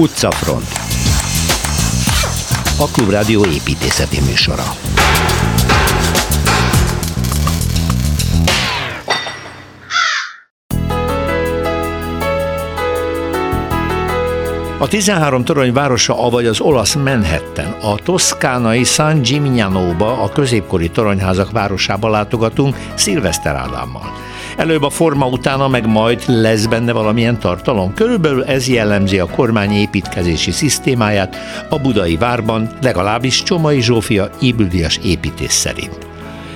Utcafront A Klubrádió építészeti műsora A 13 torony városa, avagy az olasz Manhattan, a toszkánai San Gimignano-ba, a középkori toronyházak városába látogatunk Szilveszter Ádámmal. Előbb a forma, utána meg majd lesz benne valamilyen tartalom. Körülbelül ez jellemzi a kormány építkezési szisztémáját a budai várban, legalábbis Csomai Zsófia ébüdias építés szerint.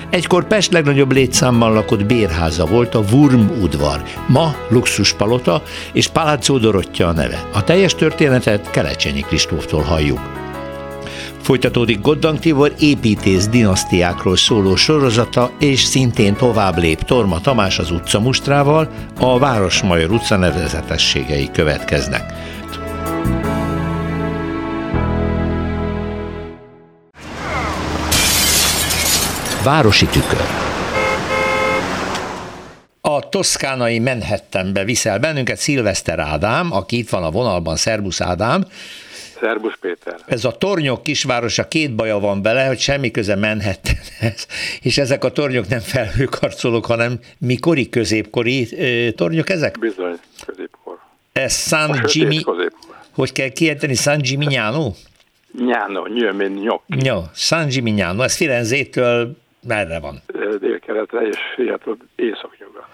Egykor Pest legnagyobb létszámmal lakott bérháza volt a Wurm udvar, ma luxuspalota és Palazzo Dorottya a neve. A teljes történetet Kelecsényi Kristóftól halljuk. Folytatódik Goddang Tibor építész dinasztiákról szóló sorozata, és szintén tovább lép Torma Tamás az utca mustrával, a Városmajor utca nevezetességei következnek. Városi tükör. A toszkánai Manhattanbe viszel bennünket Szilveszter Ádám, aki itt van a vonalban, Szerbusz Ádám. Szerbusz Péter. Ez a tornyok kisvárosa, két baja van bele, hogy semmi köze Manhattanhez, és ezek a tornyok nem felhőkarcolók, hanem mikori, középkori tornyok ezek? Bizony, középkor. Ez San Jimmy, hogy kell kiejteni, San Gimignano? Nyano, nyilván nyok. Jó, San Gimignano, ez Firenzétől merre van? Délkeletre és északnyugat.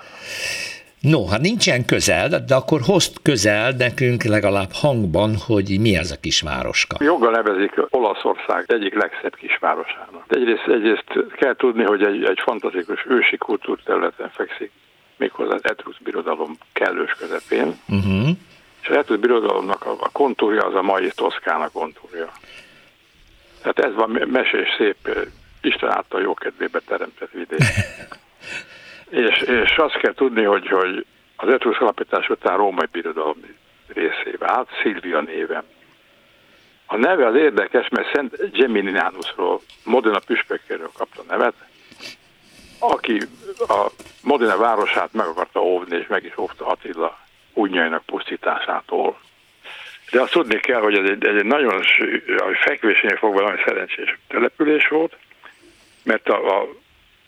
No, hát nincsen közel, de akkor hozt közel nekünk legalább hangban, hogy mi ez a kisvároska. Joggal nevezik Olaszország egyik legszebb kisvárosának. Egyrészt, egyrészt kell tudni, hogy egy, egy fantasztikus ősi kultúrterületen fekszik, méghozzá az Etrusz birodalom kellős közepén. Uh-huh. És az Etrusz birodalomnak a, a kontúrja az a mai Toszkána kontúrja. Tehát ez van mesés szép Isten által jó kedvébe teremtett vidék. és, és azt kell tudni, hogy, hogy az Etrusz alapítás után római birodalom részé vált, Szilvia néven. A neve az érdekes, mert Szent Gemininánusról, Modena püspökkéről kapta nevet, aki a Modena városát meg akarta óvni, és meg is óvta Attila újnyainak pusztításától. De azt tudni kell, hogy ez egy, ez egy nagyon, fekvésénél fogva nagyon szerencsés település volt, mert a, a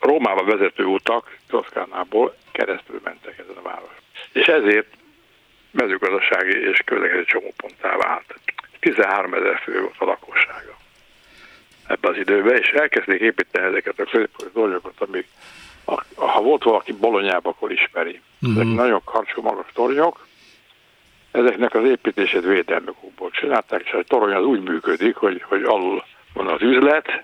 Rómába vezető utak Toszkánából keresztül mentek ezen a város. És ezért mezőgazdasági és közlekedési csomóponttá vált. 13 ezer fő volt a lakossága ebben az időben, és elkezdték építeni ezeket a középkori dolgokat, amik ha volt valaki Bolonyába, akkor ismeri. Mm-hmm. Ezek nagyon karcsú magas tornyok, ezeknek az építését védelmi csinálták, és a torony az úgy működik, hogy, hogy alul van az üzlet,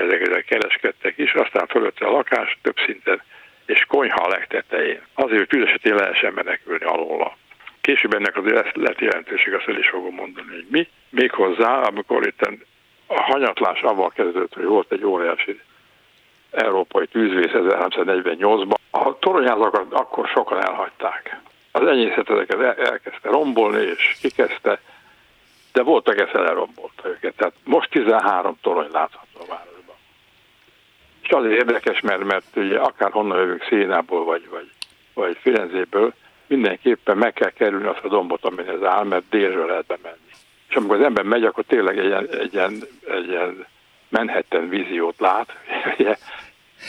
ezek, ezek kereskedtek is, aztán fölötte a lakás több szinten, és konyha a legtetején. Azért, hogy tűz esetén lehessen menekülni alóla. Később ennek azért lett jelentőség, azt el is fogom mondani, hogy mi. Méghozzá, amikor itt a hanyatlás avval kezdődött, hogy volt egy óriási európai tűzvész 1348-ban, a toronyházakat akkor sokan elhagyták. Az enyészet ezeket elkezdte rombolni, és kikezdte, de voltak ezt elrombolta őket. Tehát most 13 torony látható a város. És azért érdekes, mert, mert ugye akár honnan jövünk Szénából vagy, vagy, vagy Firenzéből, mindenképpen meg kell kerülni azt a dombot, amin ez áll, mert délről lehet bemenni. És amikor az ember megy, akkor tényleg egy ilyen, egy ilyen, egy ilyen Manhattan víziót lát.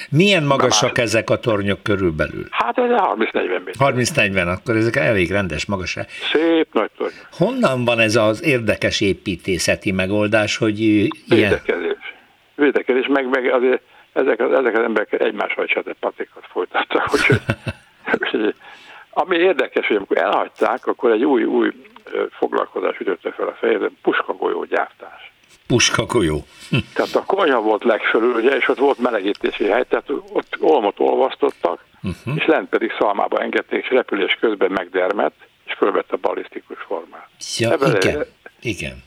Milyen magasak már... ezek a tornyok körülbelül? Hát ez 30-40 méter. 30-40, akkor ezek elég rendes magasság. Szép nagy torny. Honnan van ez az érdekes építészeti megoldás, hogy ilyen... Védekezés. Védekezés, meg, meg azért ezek, ezek az emberek egymással is patikat folytattak. Úgyhogy, ami érdekes, hogy amikor elhagyták, akkor egy új, új foglalkozás ütötte fel a fejére, puskagolyó gyártás. Puskagolyó. tehát a konyha volt legfölül, ugye, és ott volt melegítési hely, tehát ott olmot olvasztottak, uh-huh. és lent pedig szalmába engedték, és repülés közben megdermett, és fölvette a balisztikus formát. Ja, Ebben igen, igen.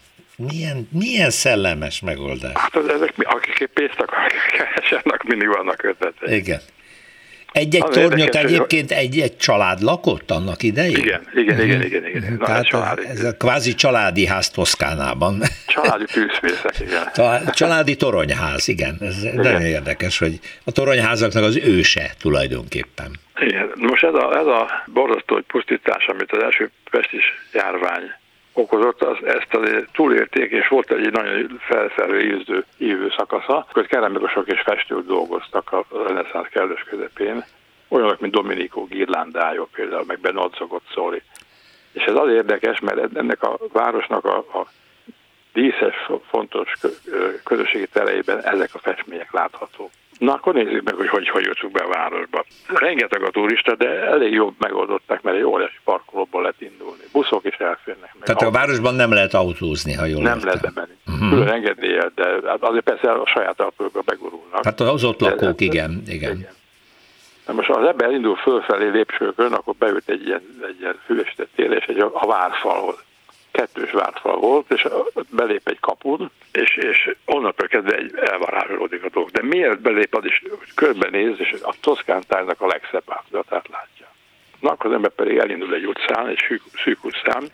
Milyen, milyen szellemes megoldás. Hát az, ezek, akik pénzt akarnak keresenek, mindig vannak ötletek. Igen. Egy-egy tornyot egyébként egy-egy család lakott annak idején? Igen, igen, igen, mhm. igen. igen. Na, Tehát családi. ez a kvázi családi ház Toszkánában. Családi tűzvészek, igen. Családi toronyház, igen. Ez igen. nagyon érdekes, hogy a toronyházaknak az őse tulajdonképpen. Igen. Most ez a, ez a borzasztó pusztítás, amit az első pestis járvány okozott, az, ezt azért túlérték, és volt egy nagyon felszerű ízdő ívő szakasza, akkor keramikusok és festők dolgoztak a reneszánsz kellős közepén, olyanok, mint Dominico Girlandájó például, meg Benozzo Gozzoli. És ez az érdekes, mert ennek a városnak a, a díszes, fontos közösségi tereiben ezek a festmények láthatók. Na, akkor nézzük meg, hogy hogy, hogy jutunk be a városba. Rengeteg a turista, de elég jobb megoldották, mert egy óriási parkolóból lehet indulni. Buszok is elférnek. Meg Tehát a városban nem lehet autózni, ha jól Nem értem. lehet bemenni. Uh-huh. Külön engedélyel, de hát azért persze a saját autókba begurulnak. Hát az ott lakók, de, igen, igen. igen. Na most az ember indul fölfelé lépcsőkön, akkor beült egy ilyen, egy ilyen hűvösített térre, és egy a várfalhoz kettős vártfal volt, és belép egy kapun, és, és onnantól kezdve egy elvarázsolódik a dolog. De miért belép az is, körbenéz, és a Toszkán tájnak a legszebb átudatát látja. Na, akkor az ember pedig elindul egy utcán, egy szűk, szűk utcán,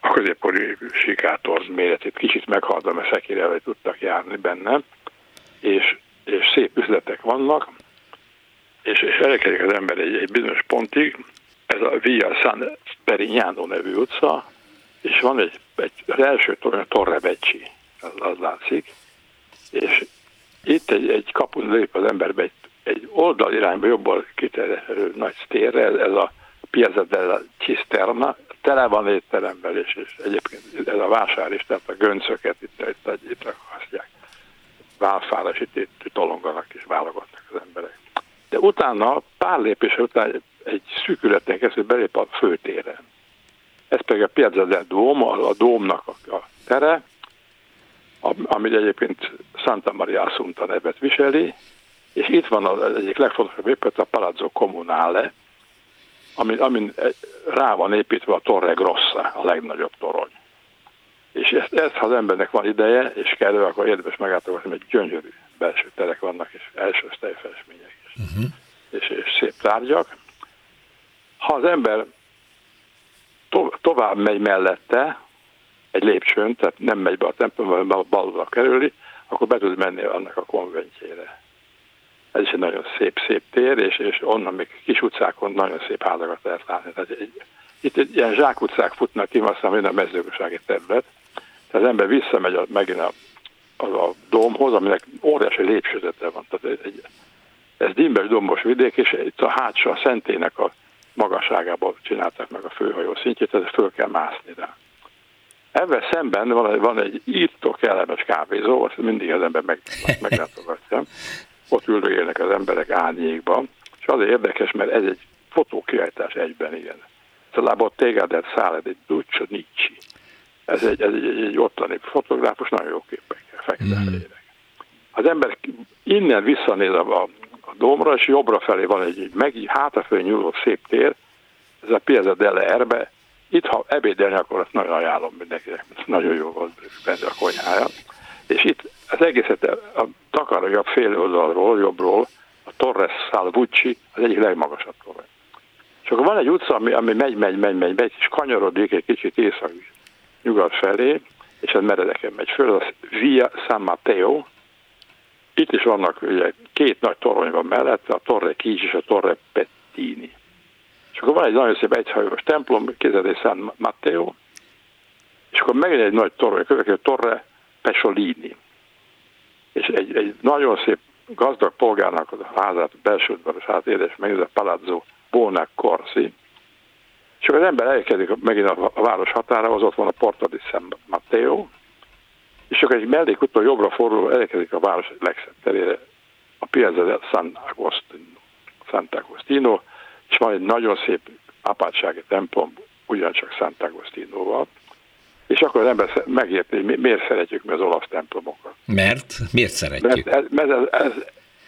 a középkori sikátor méretét kicsit meghalda, mert szekérelve tudtak járni benne, és, és szép üzletek vannak, és, és elkezdik az ember egy, egy bizonyos pontig, ez a Via San Perignano nevű utca, és van egy, egy az első torony, Torre Becsi, az, az látszik, és itt egy, egy kapun lép az emberbe egy, egy oldal irányba jobban kiterjedő nagy térre, ez a Piazza della Cisterna, tele van étteremben, és, és egyébként ez a vásár is, tehát a göncöket itt, itt, itt, itt akasztják. Válfára, és itt, itt tolonganak és válogatnak az emberek. De utána, pár lépés után egy, egy szűkületen keresztül belép a főtéren ez pedig a Piazza del Duomo, a, Dómnak a, tere, ami egyébként Santa Maria Assunta nevet viseli, és itt van az egyik legfontosabb épület, a Palazzo Comunale, amin, amin rá van építve a Torre Grossa, a legnagyobb torony. És ezt, ezt ha az embernek van ideje, és kell, akkor érdemes meglátogatni, mert gyönyörű belső terek vannak, és első festmények, és, uh-huh. és, és szép tárgyak. Ha az ember to- tovább megy mellette, egy lépcsőn, tehát nem megy be a templomba, balra kerüli, akkor be tud menni annak a konventjére. Ez is egy nagyon szép-szép tér, és, és onnan még kis utcákon nagyon szép házakat lehet látni. Tehát egy, itt egy ilyen zsákutcák futnak ki, aztán minden a mezőgazdasági terület. Tehát az ember visszamegy a, megint a, az a dómhoz, aminek óriási lépcsőzete van. Tehát egy, ez dimbes dombos vidék, és itt a hátsó a szentének a magasságából csinálták meg a főhajó szintjét, tehát föl kell mászni rá. Ebben szemben van egy, van egy írtó kellemes kávézó, azt mindig az ember meg, meglátogatja. Ott üldögélnek az emberek árnyékban, és azért érdekes, mert ez egy fotókiállítás egyben, igen. Szóval ott téged száll, egy Duccio Nicci. Ez egy, ez egy, egy, ottani fotográfus, nagyon jó képekkel, fekete mm. Az ember innen visszanéz a, a dómra, és jobbra felé van egy, egy meg hátrafelé nyúló szép tér, ez a Piazza delle Erbe. Itt, ha ebédelni, akkor azt nagyon ajánlom mindenkinek, nagyon jó volt benne a konyhája. És itt az egészet a takarja fél oldalról, jobbról, a Torres Salvucci, az egyik legmagasabb torony. És akkor van egy utca, ami, ami megy, megy, megy, megy, megy, és kanyarodik egy kicsit észak-nyugat felé, és ez meredeken megy föl, az Via San Matteo, itt is vannak, ugye két nagy torony van mellette, a Torre Kis és a Torre Pettini. És akkor van egy nagyon szép egyhajós templom, kézzel San Matteo, és akkor megint egy nagy torony, következő Torre Pesolini. És egy, egy nagyon szép gazdag polgárnak a házát, belső udvaros házát és megint a Palazzo Bona Corsi. És akkor az ember elkezdik megint a, a város határa, az ott van a Porta di San Matteo, és akkor egy mellékúton jobbra fordulva elkezik a város legszebb terére, a Piazza del San Agostino, Santa Agostino, és van egy nagyon szép apátsági templom, ugyancsak Santa Agostinoval, és akkor az ember megérti, hogy miért szeretjük mi az olasz templomokat. Mert? Miért szeretjük? Mert ez, mert ez, ez,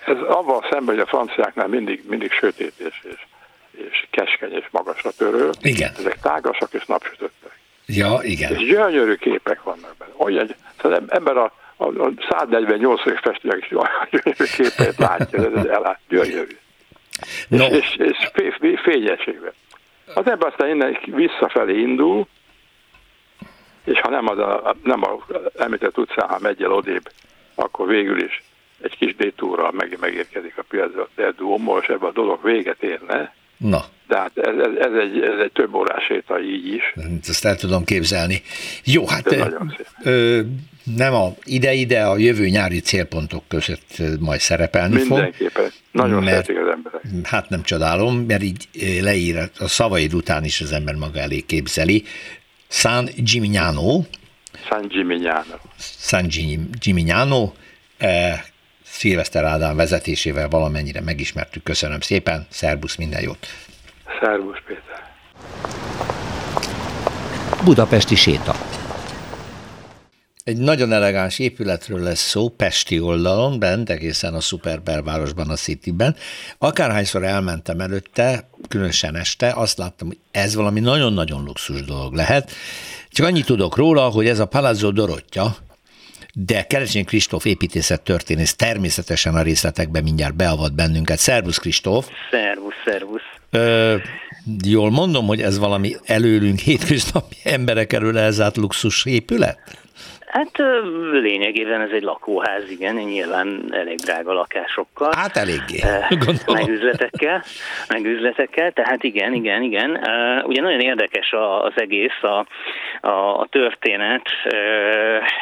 ez avval szemben, hogy a franciáknál mindig, mindig sötét és, és, és keskeny és magasra törő. Igen. Ezek tágasak és napsütöttek. Ja, igen. És gyönyörű képek vannak benne. Olyan, szóval ember a, a, a 148 év festőnek is gyönyörű képet látja, ez elát, gyönyörű. No. És, és, és fényességben. Az ember aztán innen visszafelé indul, és ha nem, az a, nem a említett utcán, ha megy el odébb, akkor végül is egy kis détúrral meg, megérkezik a piacra del Duomo, és ebben a dolog véget érne, Na. De hát ez, ez, ez, egy, ez egy több órás séta így is. Ezt el tudom képzelni. Jó, hát ö, nem a ide-ide a jövő nyári célpontok között majd szerepelni Mindenképpen. fog. Nagyon mert, az emberek. Hát nem csodálom, mert így leír a szavaid után is az ember maga elé képzeli. San Gimignano. San Gimignano. San Gimignano. Eh, Szilveszter Ádám vezetésével valamennyire megismertük. Köszönöm szépen, szervusz, minden jót! Szervusz, Péter! Budapesti séta. Egy nagyon elegáns épületről lesz szó, Pesti oldalon, bent, egészen a szuper belvárosban, a Cityben. Akárhányszor elmentem előtte, különösen este, azt láttam, hogy ez valami nagyon-nagyon luxus dolog lehet. Csak annyit tudok róla, hogy ez a Palazzo Dorottya, de Kerecsén Kristóf építészet történész természetesen a részletekben mindjárt beavat bennünket. Szervusz Kristóf! Szervusz, szervusz! Ö, jól mondom, hogy ez valami előlünk hétköznapi emberek erről elzárt luxus épület? Hát lényegében ez egy lakóház, igen, nyilván elég drága lakásokkal. Hát eléggé, gondolom. Meg üzletekkel, meg üzletekkel, tehát igen, igen, igen. Ugye nagyon érdekes az egész, a, a, a történet.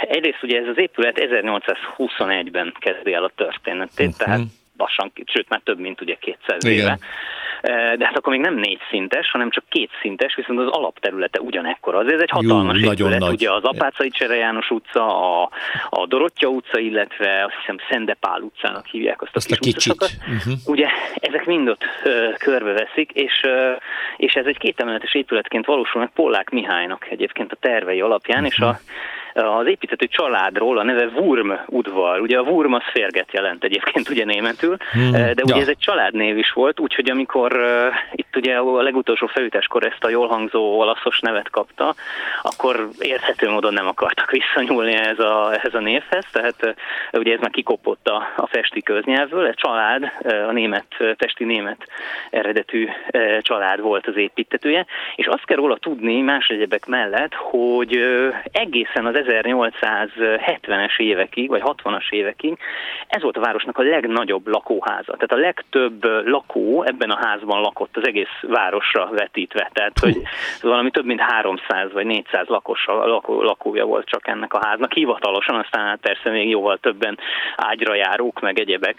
Egyrészt ugye ez az épület 1821-ben kezdi el a történetét, uh-huh. tehát lassan, sőt már több, mint ugye 200 Igen. éve. De hát akkor még nem négy szintes, hanem csak két szintes, viszont az alapterülete ugyanekkora. Azért ez egy hatalmas Jó, épület, nagy. ugye az Apácai Csere János utca, a, a Dorottya utca, illetve azt hiszem Szendepál utcának hívják azt, azt a, kis a kicsit. Uh-huh. Ugye ezek mind ott uh, körbeveszik, és, uh, és ez egy kétemeletes épületként valósul meg Pollák Mihálynak egyébként a tervei alapján, uh-huh. és a az építető családról, a neve Wurm udvar. Ugye a Wurm az férget jelent egyébként ugye németül, hmm, de ugye ja. ez egy családnév is volt, úgyhogy amikor uh, itt ugye a legutolsó felütéskor ezt a jól hangzó olaszos nevet kapta, akkor érthető módon nem akartak visszanyúlni ez a, ehhez a névhez, tehát uh, ugye ez már kikopott a, a festi köznyelvből, egy család, a német, testi német eredetű család volt az építetője, és azt kell róla tudni más egyebek mellett, hogy egészen az 1870-es évekig, vagy 60-as évekig ez volt a városnak a legnagyobb lakóháza. Tehát a legtöbb lakó ebben a házban lakott az egész városra vetítve. Tehát, hogy valami több mint 300 vagy 400 lakosa, lakó, lakója volt csak ennek a háznak. Hivatalosan, aztán hát persze még jóval többen ágyra járók, meg egyebek.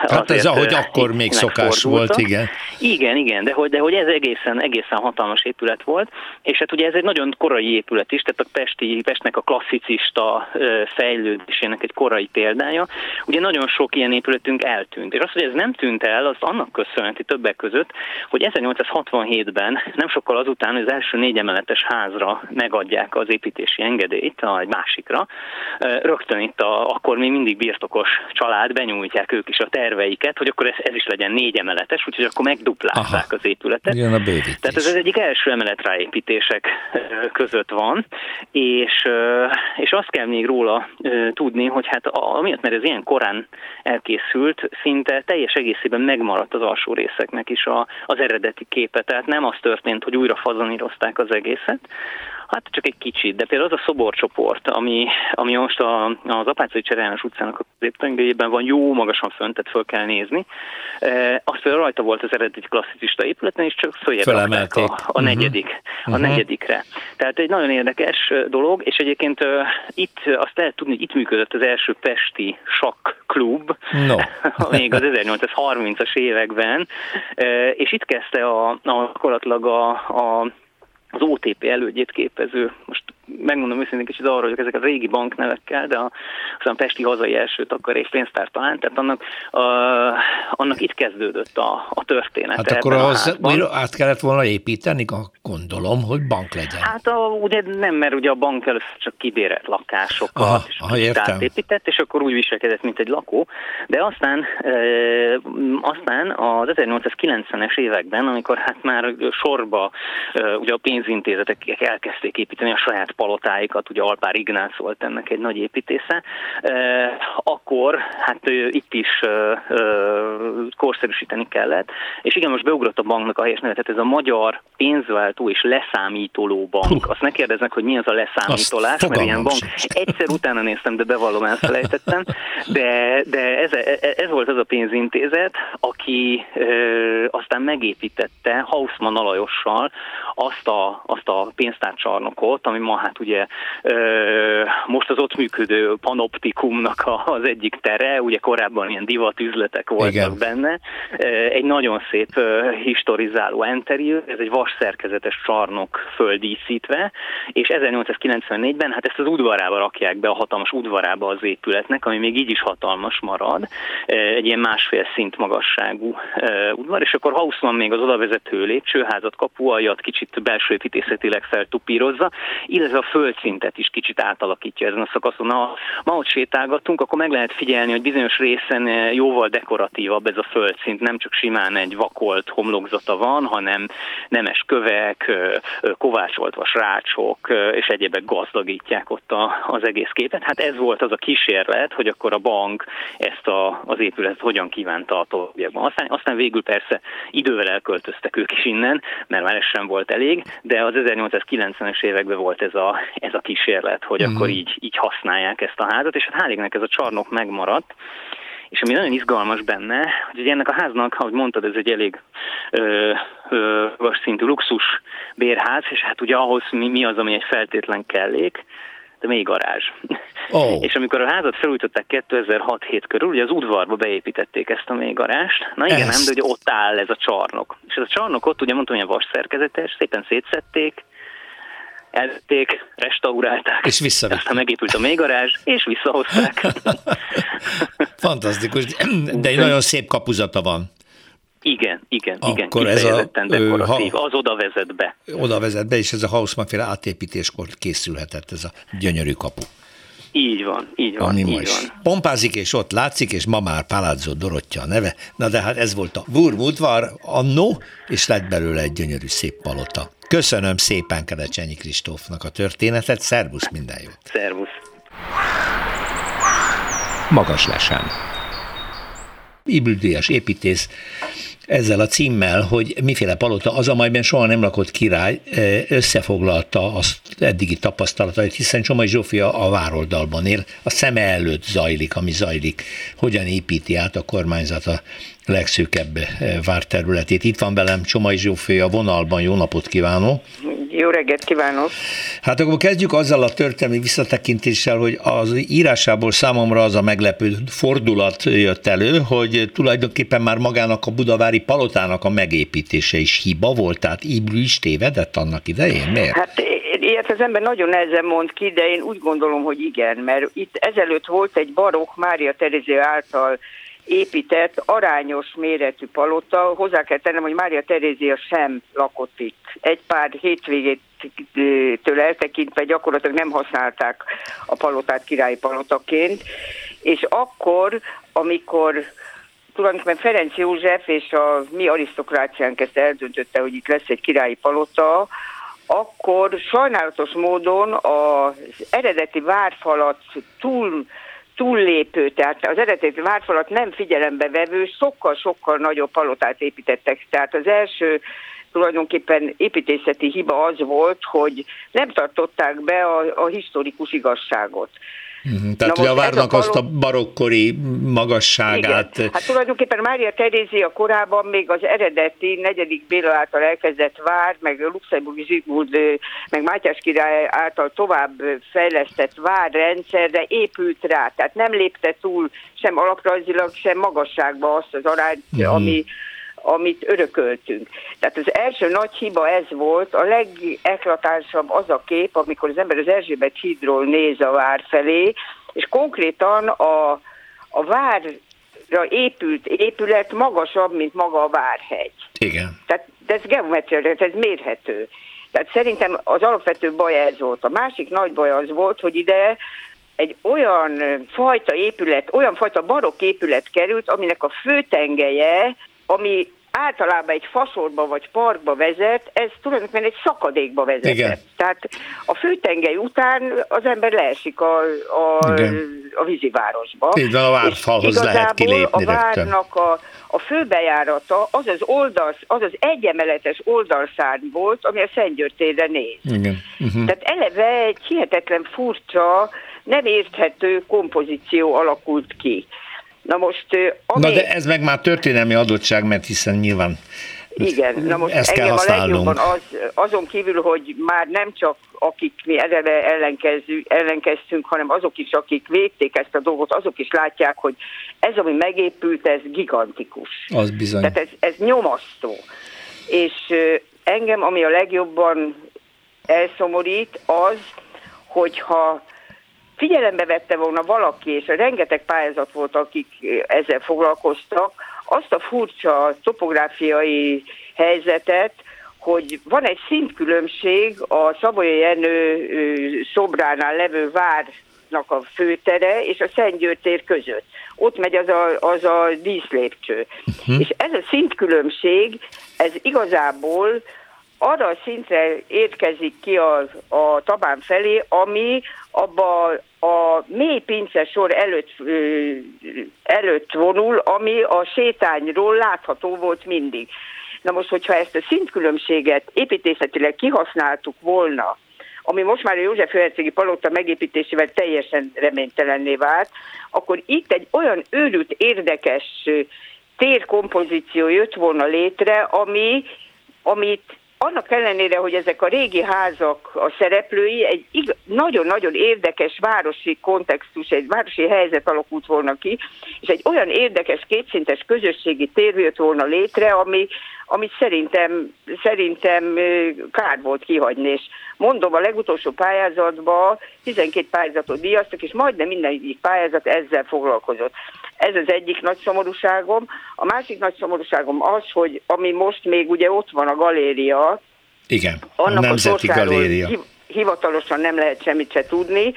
Hát ez ahogy akkor még szokás volt, igen. Igen, igen, de hogy, de hogy ez egészen, egészen hatalmas épület volt, és hát ugye ez egy nagyon korai épület is, tehát a Pesti, Pest Pestnek a klasszicista fejlődésének egy korai példája. Ugye nagyon sok ilyen épületünk eltűnt. És az, hogy ez nem tűnt el, az annak köszönheti többek között, hogy 1867-ben, nem sokkal azután, hogy az első négy emeletes házra megadják az építési engedélyt, egy másikra, rögtön itt a, akkor még mindig birtokos család benyújtják ők is a terveiket, hogy akkor ez, ez is legyen négy emeletes, úgyhogy akkor megduplázzák az épületet. Igen, a Tehát ez az egyik első emelet ráépítések között van, és és azt kell még róla tudni, hogy hát amiatt, mert ez ilyen korán elkészült, szinte teljes egészében megmaradt az alsó részeknek is a, az eredeti képe. Tehát nem az történt, hogy újra fazonírozták az egészet, Hát csak egy kicsit, de például az a szoborcsoport, ami, ami most a, az Apácai Cserélnes utcának a középtengelyében van, jó magasan fönt, tehát föl kell nézni. E, azt például rajta volt az eredeti klasszicista épületen, és csak följebb a, a uh-huh. negyedik, uh-huh. a mhm. negyedikre. Tehát egy nagyon érdekes dolog, és egyébként uh, itt azt lehet tudni, hogy itt működött az első Pesti klub, no. még az 1830-as években, uh, és itt kezdte a, a, gyakorlatilag a, a az OTP elődjét képező, most megmondom őszintén kicsit arra, hogy ezek a régi banknevekkel, de a, aztán Pesti hazai első és pénztár talán, tehát annak, a, annak itt kezdődött a, a történet. Hát akkor az át kellett volna építeni, gondolom, hogy bank legyen. Hát a, ugye nem, mert ugye a bank először csak kibérelt lakásokat, aha, és aha, értem. épített, és akkor úgy viselkedett, mint egy lakó, de aztán, e, aztán az 1890-es években, amikor hát már sorba e, ugye a pénzintézetek elkezdték építeni a saját palotáikat, ugye Alpár Ignác volt ennek egy nagy építésze, akkor hát itt is korszerűsíteni kellett. És igen, most beugrott a banknak a helyes nevet, tehát ez a Magyar Pénzváltó és Leszámítoló Bank. Azt ne kérdeznek, hogy mi az a leszámítolás, mert ilyen bank. Egyszer utána néztem, de bevallom, elfelejtettem. De, de ez, ez volt az a pénzintézet, aki ö, aztán megépítette Hausmann Alajossal azt a, azt a pénztárcsarnokot, ami ma hát ugye most az ott működő panoptikumnak az egyik tere, ugye korábban ilyen divatüzletek voltak Igen. benne. Egy nagyon szép historizáló enteriő, ez egy vas szerkezetes csarnok földíszítve, és 1894-ben hát ezt az udvarába rakják be, a hatalmas udvarába az épületnek, ami még így is hatalmas marad, egy ilyen másfél szint magasságú udvar, és akkor Hausmann még az odavezető lépcsőházat, kapualjat kicsit belső építészetileg feltupírozza, illetve a földszintet is kicsit átalakítja ezen a szakaszon. Ha ma ott sétálgatunk, akkor meg lehet figyelni, hogy bizonyos részen jóval dekoratívabb ez a földszint, nem csak simán egy vakolt homlokzata van, hanem nemes kövek, kovácsoltva srácsok és egyébek gazdagítják ott a, az egész képet. Hát ez volt az a kísérlet, hogy akkor a bank ezt a, az épületet hogyan kívánta a továbbiakban. Aztán, aztán végül persze idővel elköltöztek ők is innen, mert már ez sem volt elég, de az 1890-es években volt ez a, ez a kísérlet, hogy mm. akkor így, így használják ezt a házat, és hát hál' ez a csarnok megmaradt, és ami nagyon izgalmas benne, hogy ugye ennek a háznak, ahogy mondtad, ez egy elég ö, ö, szintű luxus bérház, és hát ugye ahhoz mi, mi az, ami egy feltétlen kellék, de még garázs. Oh. és amikor a házat felújították 2006-7 körül, ugye az udvarba beépítették ezt a mély garást. Na igen, ez. nem, de ugye ott áll ez a csarnok. És ez a csarnok ott, ugye mondtam, hogy a vas szerkezetes, szépen szétszették, elvették, restaurálták. És visszavitték. Aztán megépült a mélygarázs, és visszahozták. Fantasztikus, de egy nagyon szép kapuzata van. Igen, igen, Akkor igen, ez a, dekoratív, ha, az oda vezet be. Oda vezet be, és ez a Hausmann-féle átépítéskor készülhetett ez a gyönyörű kapu. Így van, így van, Ami így van. Pompázik, és ott látszik, és ma már Palazzo Dorottya a neve. Na de hát ez volt a Burmudvar annó, és lett belőle egy gyönyörű szép palota. Köszönöm szépen Kerecsényi Kristófnak a történetet, szervusz, minden jót! Szervusz! Magas lesen. Ibüldíjas építész ezzel a címmel, hogy miféle palota az, amelyben soha nem lakott király, összefoglalta azt eddigi tapasztalatait, hiszen Csomai Zsófia a vároldalban él, a szeme előtt zajlik, ami zajlik, hogyan építi át a kormányzat a legszűkebb várterületét. Itt van velem Csomai Zsófia vonalban, jó napot kívánok! Jó reggelt kívánok! Hát akkor kezdjük azzal a történelmi visszatekintéssel, hogy az írásából számomra az a meglepő fordulat jött elő, hogy tulajdonképpen már magának a budavári palotának a megépítése is hiba volt, tehát Ibru is tévedett annak idején? Miért? Hát ilyet az ember nagyon nehezen mond ki, de én úgy gondolom, hogy igen, mert itt ezelőtt volt egy barokk Mária Terézia által épített, arányos méretű palota. Hozzá kell tennem, hogy Mária Terézia sem lakott itt. Egy pár hétvégétől eltekintve gyakorlatilag nem használták a palotát királyi palotaként, és akkor, amikor tulajdonképpen Ferenc József és a mi arisztokráciánk ezt eldöntötte, hogy itt lesz egy királyi palota, akkor sajnálatos módon az eredeti várfalat túl túllépő, tehát az eredeti várfalat nem figyelembe vevő, sokkal-sokkal nagyobb palotát építettek. Tehát az első tulajdonképpen építészeti hiba az volt, hogy nem tartották be a, a historikus igazságot. Uh-huh. Tehát Na ugye a várnak a azt a barokkori magasságát. Igen. Hát tulajdonképpen Mária Terézia korában még az eredeti negyedik Béla által elkezdett vár, meg Luxemburgi Zsigmund, meg Mátyás király által tovább fejlesztett várrendszerre épült rá. Tehát nem lépte túl sem alaprajzilag, sem magasságba azt az arányt, uh-huh. ami amit örököltünk. Tehát az első nagy hiba ez volt, a legeklatánsabb az a kép, amikor az ember az Erzsébet hídról néz a vár felé, és konkrétan a, a várra épült épület magasabb, mint maga a várhegy. Igen. Tehát de ez geometria, ez mérhető. Tehát szerintem az alapvető baj ez volt. A másik nagy baj az volt, hogy ide egy olyan fajta épület, olyan fajta barokk épület került, aminek a főtengelye ami általában egy faszorba vagy parkba vezet, ez tulajdonképpen egy szakadékba vezet. Igen. Tehát a főtengely után az ember leesik a, a, a vízivárosba. Így van, a várfalhoz lehet kilépni a várnak a, a főbejárata az az, oldal, az az egyemeletes oldalszárny volt, ami a Szentgyörgy térre néz. Igen. Uh-huh. Tehát eleve egy hihetetlen furcsa, nem érthető kompozíció alakult ki. Na most... Ami... Na de ez meg már történelmi adottság, mert hiszen nyilván igen, na most ezt engem a legjobban az, azon kívül, hogy már nem csak akik mi eleve ellenkeztünk, hanem azok is, akik védték ezt a dolgot, azok is látják, hogy ez, ami megépült, ez gigantikus. Az bizony. Tehát ez, ez nyomasztó. És engem, ami a legjobban elszomorít, az, hogyha figyelembe vette volna valaki, és rengeteg pályázat volt, akik ezzel foglalkoztak, azt a furcsa topográfiai helyzetet, hogy van egy szintkülönbség a Szabolya Jenő szobránál levő várnak a főtere és a Szentgyőr tér között. Ott megy az a, az a díszlépcső. Uh-huh. És ez a szintkülönbség, ez igazából arra a szintre érkezik ki a, a tabán felé, ami abba a mély pince sor előtt, előtt vonul, ami a sétányról látható volt mindig. Na most, hogyha ezt a szintkülönbséget építészetileg kihasználtuk volna, ami most már a József Főhercegi Palota megépítésével teljesen reménytelenné vált, akkor itt egy olyan őrült, érdekes térkompozíció jött volna létre, ami, amit annak ellenére, hogy ezek a régi házak a szereplői, egy nagyon-nagyon érdekes városi kontextus, egy városi helyzet alakult volna ki, és egy olyan érdekes kétszintes közösségi tér jött volna létre, ami, amit szerintem, szerintem kár volt kihagyni. És mondom, a legutolsó pályázatban 12 pályázatot díjaztak, és majdnem minden pályázat ezzel foglalkozott. Ez az egyik nagy szomorúságom. A másik nagy szomorúságom az, hogy ami most még ugye ott van a galéria, igen, annak a Nemzeti a Galéria. Hivatalosan nem lehet semmit se tudni,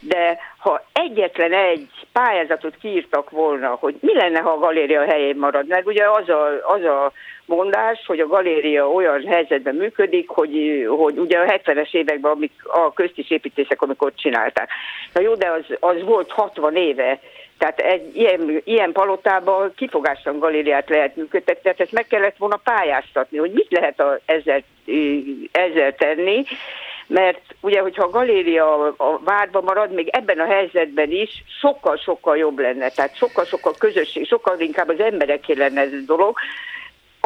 de ha egyetlen egy pályázatot kiírtak volna, hogy mi lenne, ha a galéria helyén marad, mert ugye az a, az a mondás, hogy a galéria olyan helyzetben működik, hogy, hogy ugye a 70-es években amik a köztis építések, amikor csinálták. Na jó, de az, az volt 60 éve, tehát egy ilyen, ilyen palotában kifogástalan galériát lehet működtetni, tehát ezt meg kellett volna pályáztatni, hogy mit lehet a, ezzel, ezzel tenni, mert ugye, hogyha a galéria a várba marad, még ebben a helyzetben is sokkal-sokkal jobb lenne, tehát sokkal-sokkal közösség, sokkal inkább az embereké lenne ez a dolog,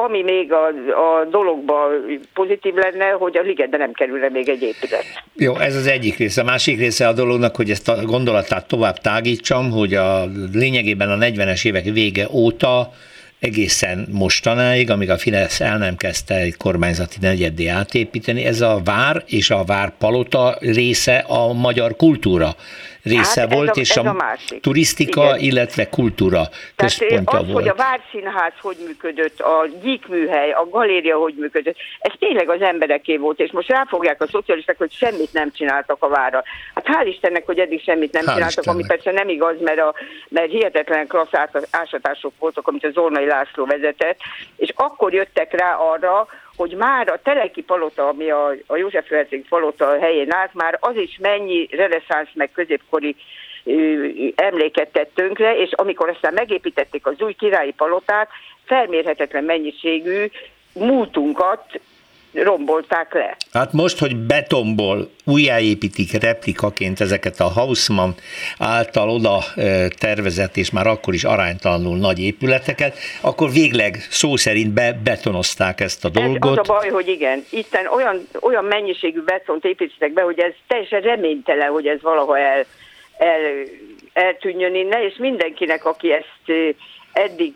ami még a, a dologban pozitív lenne, hogy a ligetben nem kerülne még egy épület. Jó, ez az egyik része. A másik része a dolognak, hogy ezt a gondolatát tovább tágítsam, hogy a lényegében a 40-es évek vége óta egészen mostanáig, amíg a Fidesz el nem kezdte egy kormányzati negyeddé átépíteni, ez a vár és a várpalota része a magyar kultúra része hát volt, a, és a, a turisztika, Igen. illetve kultúra központja Tehát az, volt. hogy a Várszínház hogy működött, a gyíkműhely, a galéria hogy működött, ez tényleg az embereké volt, és most ráfogják a szocialisták, hogy semmit nem csináltak a várra. Hát hál' Istennek, hogy eddig semmit nem hál csináltak, Istennek. ami persze nem igaz, mert, a, mert hihetetlen klassz ásatások voltak, amit a Zornai László vezetett, és akkor jöttek rá arra, hogy már a Teleki palota, ami a, a József Herceg palota helyén állt, már az is mennyi reneszánsz meg középkori emléket tett tönkre, és amikor aztán megépítették az új királyi palotát, felmérhetetlen mennyiségű múltunkat rombolták le. Hát most, hogy betonból újjáépítik replikaként ezeket a Hausmann által oda tervezett és már akkor is aránytalanul nagy épületeket, akkor végleg szó szerint be, betonozták ezt a dolgot. Ez az a baj, hogy igen, itten olyan, olyan mennyiségű betont építettek be, hogy ez teljesen reménytelen, hogy ez valaha el, el, eltűnjön innen, és mindenkinek, aki ezt eddig,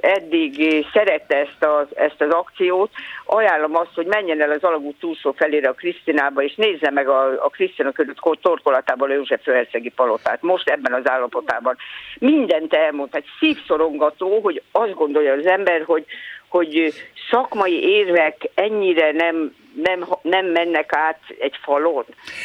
eddig szerette ezt az, ezt az akciót, ajánlom azt, hogy menjen el az alagút túlsó felére a Krisztinába, és nézze meg a, a Krisztina körült torkolatában a József Főhercegi palotát, most ebben az állapotában. Mindent elmond, egy szívszorongató, hogy azt gondolja az ember, hogy, hogy szakmai érvek ennyire nem, nem, nem mennek át egy falon.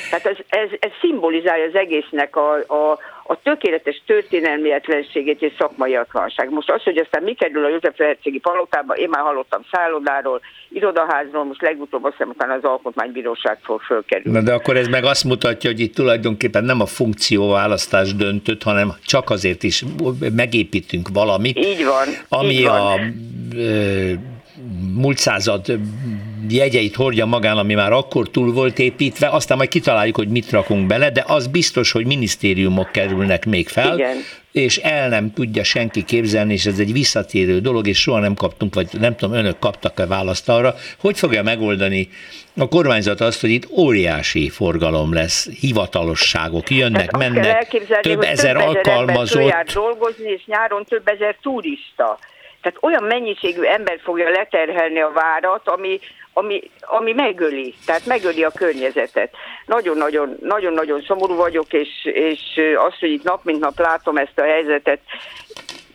Tehát ez, ez, ez szimbolizálja az egésznek a, a, a tökéletes történelmietlenségét és szakmaiatlanság. Most az, hogy aztán mi kerül a József Lehetségi palotába, én már hallottam szállodáról, irodaházról, most legutóbb azt hiszem az alkotmánybíróság fog fölkerülni. Na de akkor ez meg azt mutatja, hogy itt tulajdonképpen nem a funkcióválasztás döntött, hanem csak azért is megépítünk valamit. Így van. Ami így van. a múlt század jegyeit hordja magán, ami már akkor túl volt építve, aztán majd kitaláljuk, hogy mit rakunk bele, de az biztos, hogy minisztériumok kerülnek még fel, Igen. és el nem tudja senki képzelni, és ez egy visszatérő dolog, és soha nem kaptunk, vagy nem tudom, önök kaptak-e választ arra, hogy fogja megoldani a kormányzat azt, hogy itt óriási forgalom lesz, hivatalosságok jönnek, kell mennek, több ezer ember alkalmazott. följár dolgozni, és nyáron több ezer turista. Tehát olyan mennyiségű ember fogja leterhelni a várat, ami, ami, ami megöli, tehát megöli a környezetet. Nagyon-nagyon, nagyon-nagyon szomorú vagyok, és, és azt, hogy itt nap mint nap látom ezt a helyzetet,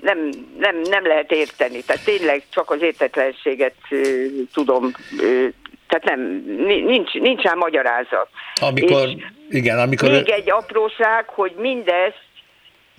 nem, nem, nem lehet érteni. Tehát tényleg csak az értetlenséget ö, tudom, ö, tehát nem, nincs, nincs rá magyarázat. Amikor, És igen, amikor... Még egy apróság, hogy mindezt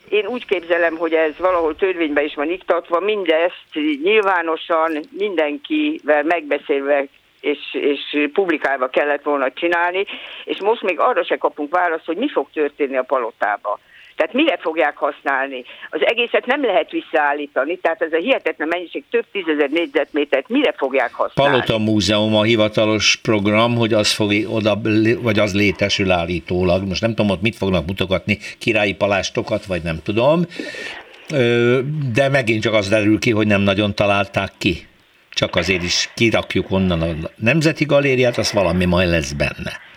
én úgy képzelem, hogy ez valahol törvényben is van iktatva, mindezt nyilvánosan mindenkivel megbeszélve és, és publikálva kellett volna csinálni, és most még arra se kapunk választ, hogy mi fog történni a palotába. Tehát mire fogják használni? Az egészet nem lehet visszaállítani, tehát ez a hihetetlen mennyiség több tízezer négyzetmétert mire fogják használni? Palota Múzeum a hivatalos program, hogy az fog oda, vagy az létesül állítólag. Most nem tudom, ott mit fognak mutogatni, királyi palástokat, vagy nem tudom. De megint csak az derül ki, hogy nem nagyon találták ki. Csak azért is kirakjuk onnan a Nemzeti Galériát, az valami majd lesz benne.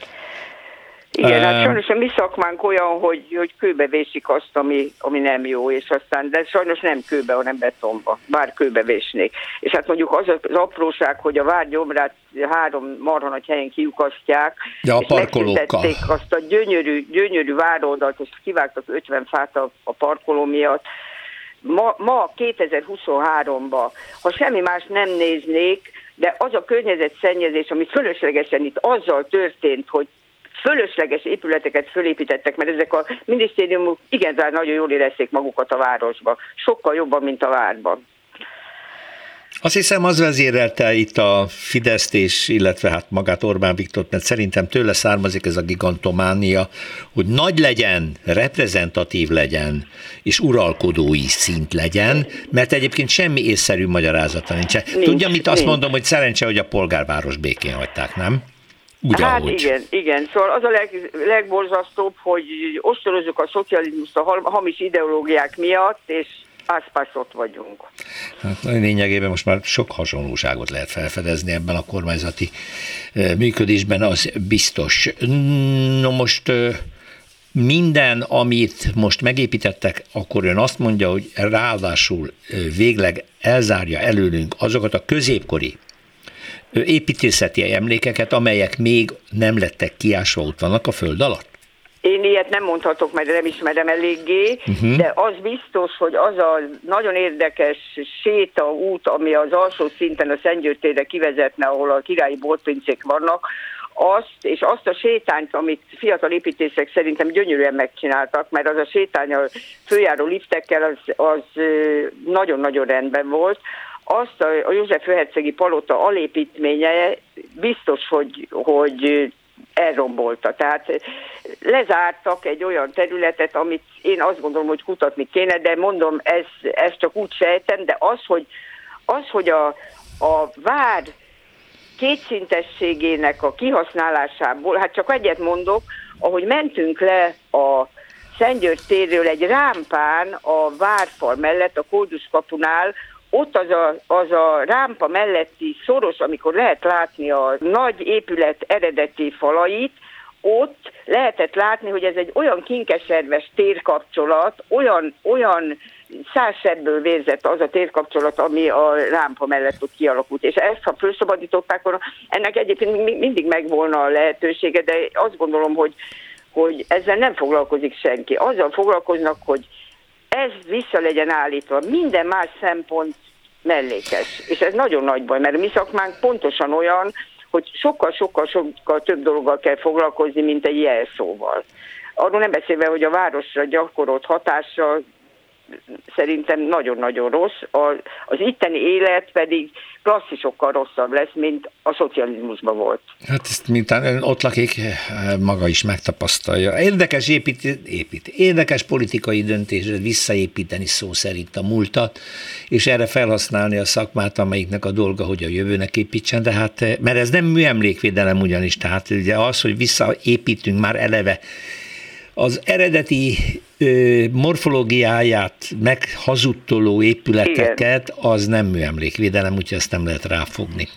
Igen, uh, hát sajnos a mi szakmánk olyan, hogy, hogy kőbe vésik azt, ami, ami nem jó, és aztán, de sajnos nem kőbe, hanem betonba, bár kőbe vésnék. És hát mondjuk az az apróság, hogy a vár gyomrát három marha nagy helyen kiukasztják, ja, a és parkolókkal. azt a gyönyörű, gyönyörű vároldalt, és kivágtak 50 fát a, a parkoló miatt. Ma, ma 2023-ban, ha semmi más nem néznék, de az a környezetszennyezés, ami fölöslegesen itt azzal történt, hogy fölösleges épületeket fölépítettek, mert ezek a minisztériumok igazán nagyon jól érezték magukat a városba. Sokkal jobban, mint a várban. Azt hiszem, az vezérelte itt a Fideszt és, illetve hát magát Orbán Viktor, mert szerintem tőle származik ez a gigantománia, hogy nagy legyen, reprezentatív legyen, és uralkodói szint legyen, mert egyébként semmi észszerű magyarázata nincs. nincs Tudja, mit azt nincs. mondom, hogy szerencse, hogy a polgárváros békén hagyták, nem? Úgy, hát ahogy. igen, igen. Szóval az a leg, legborzasztóbb, hogy ostorozzuk a szocializmust a hamis ideológiák miatt, és pászpászot vagyunk. Hát lényegében most már sok hasonlóságot lehet felfedezni ebben a kormányzati működésben, az biztos. No most minden, amit most megépítettek, akkor ön azt mondja, hogy ráadásul végleg elzárja előlünk azokat a középkori építészeti emlékeket, amelyek még nem lettek kiásva, ott vannak a föld alatt? Én ilyet nem mondhatok, mert nem ismerem eléggé, uh-huh. de az biztos, hogy az a nagyon érdekes sétaút, ami az alsó szinten a Szentgyörtére kivezetne, ahol a királyi boltpincék vannak, azt, és azt a sétányt, amit fiatal építészek szerintem gyönyörűen megcsináltak, mert az a sétány a főjáró liftekkel az, az nagyon-nagyon rendben volt, azt a, a József Főhercegi palota alépítménye biztos, hogy, hogy elrombolta. Tehát lezártak egy olyan területet, amit én azt gondolom, hogy kutatni kéne, de mondom, ez, ez csak úgy sejtem, de az, hogy, az, hogy a, a vár kétszintességének a kihasználásából, hát csak egyet mondok, ahogy mentünk le a Szentgyörgy térről egy rámpán a várfal mellett, a Kódus kapunál, ott az a, az a rámpa melletti szoros, amikor lehet látni a nagy épület eredeti falait, ott lehetett látni, hogy ez egy olyan kinkeserves térkapcsolat, olyan, olyan százsebből vérzett az a térkapcsolat, ami a rámpa mellett ott kialakult. És ezt, ha felszabadították volna, ennek egyébként mindig megvolna a lehetősége, de azt gondolom, hogy, hogy ezzel nem foglalkozik senki. Azzal foglalkoznak, hogy ez vissza legyen állítva. Minden más szempont mellékes. És ez nagyon nagy baj, mert mi szakmánk pontosan olyan, hogy sokkal-sokkal-sokkal több dologgal kell foglalkozni, mint egy jelszóval. Arról nem beszélve, hogy a városra gyakorolt hatása szerintem nagyon-nagyon rossz, az itteni élet pedig klasszisokkal rosszabb lesz, mint a szocializmusban volt. Hát ezt mintán ön ott lakik, maga is megtapasztalja. Érdekes épít, épít, érdekes politikai döntésre visszaépíteni szó szerint a múltat, és erre felhasználni a szakmát, amelyiknek a dolga, hogy a jövőnek építsen, de hát, mert ez nem műemlékvédelem ugyanis, tehát ugye az, hogy visszaépítünk már eleve az eredeti ö, morfológiáját meghazudtoló épületeket, Igen. az nem műemlékvédelem, úgyhogy ezt nem lehet ráfogni.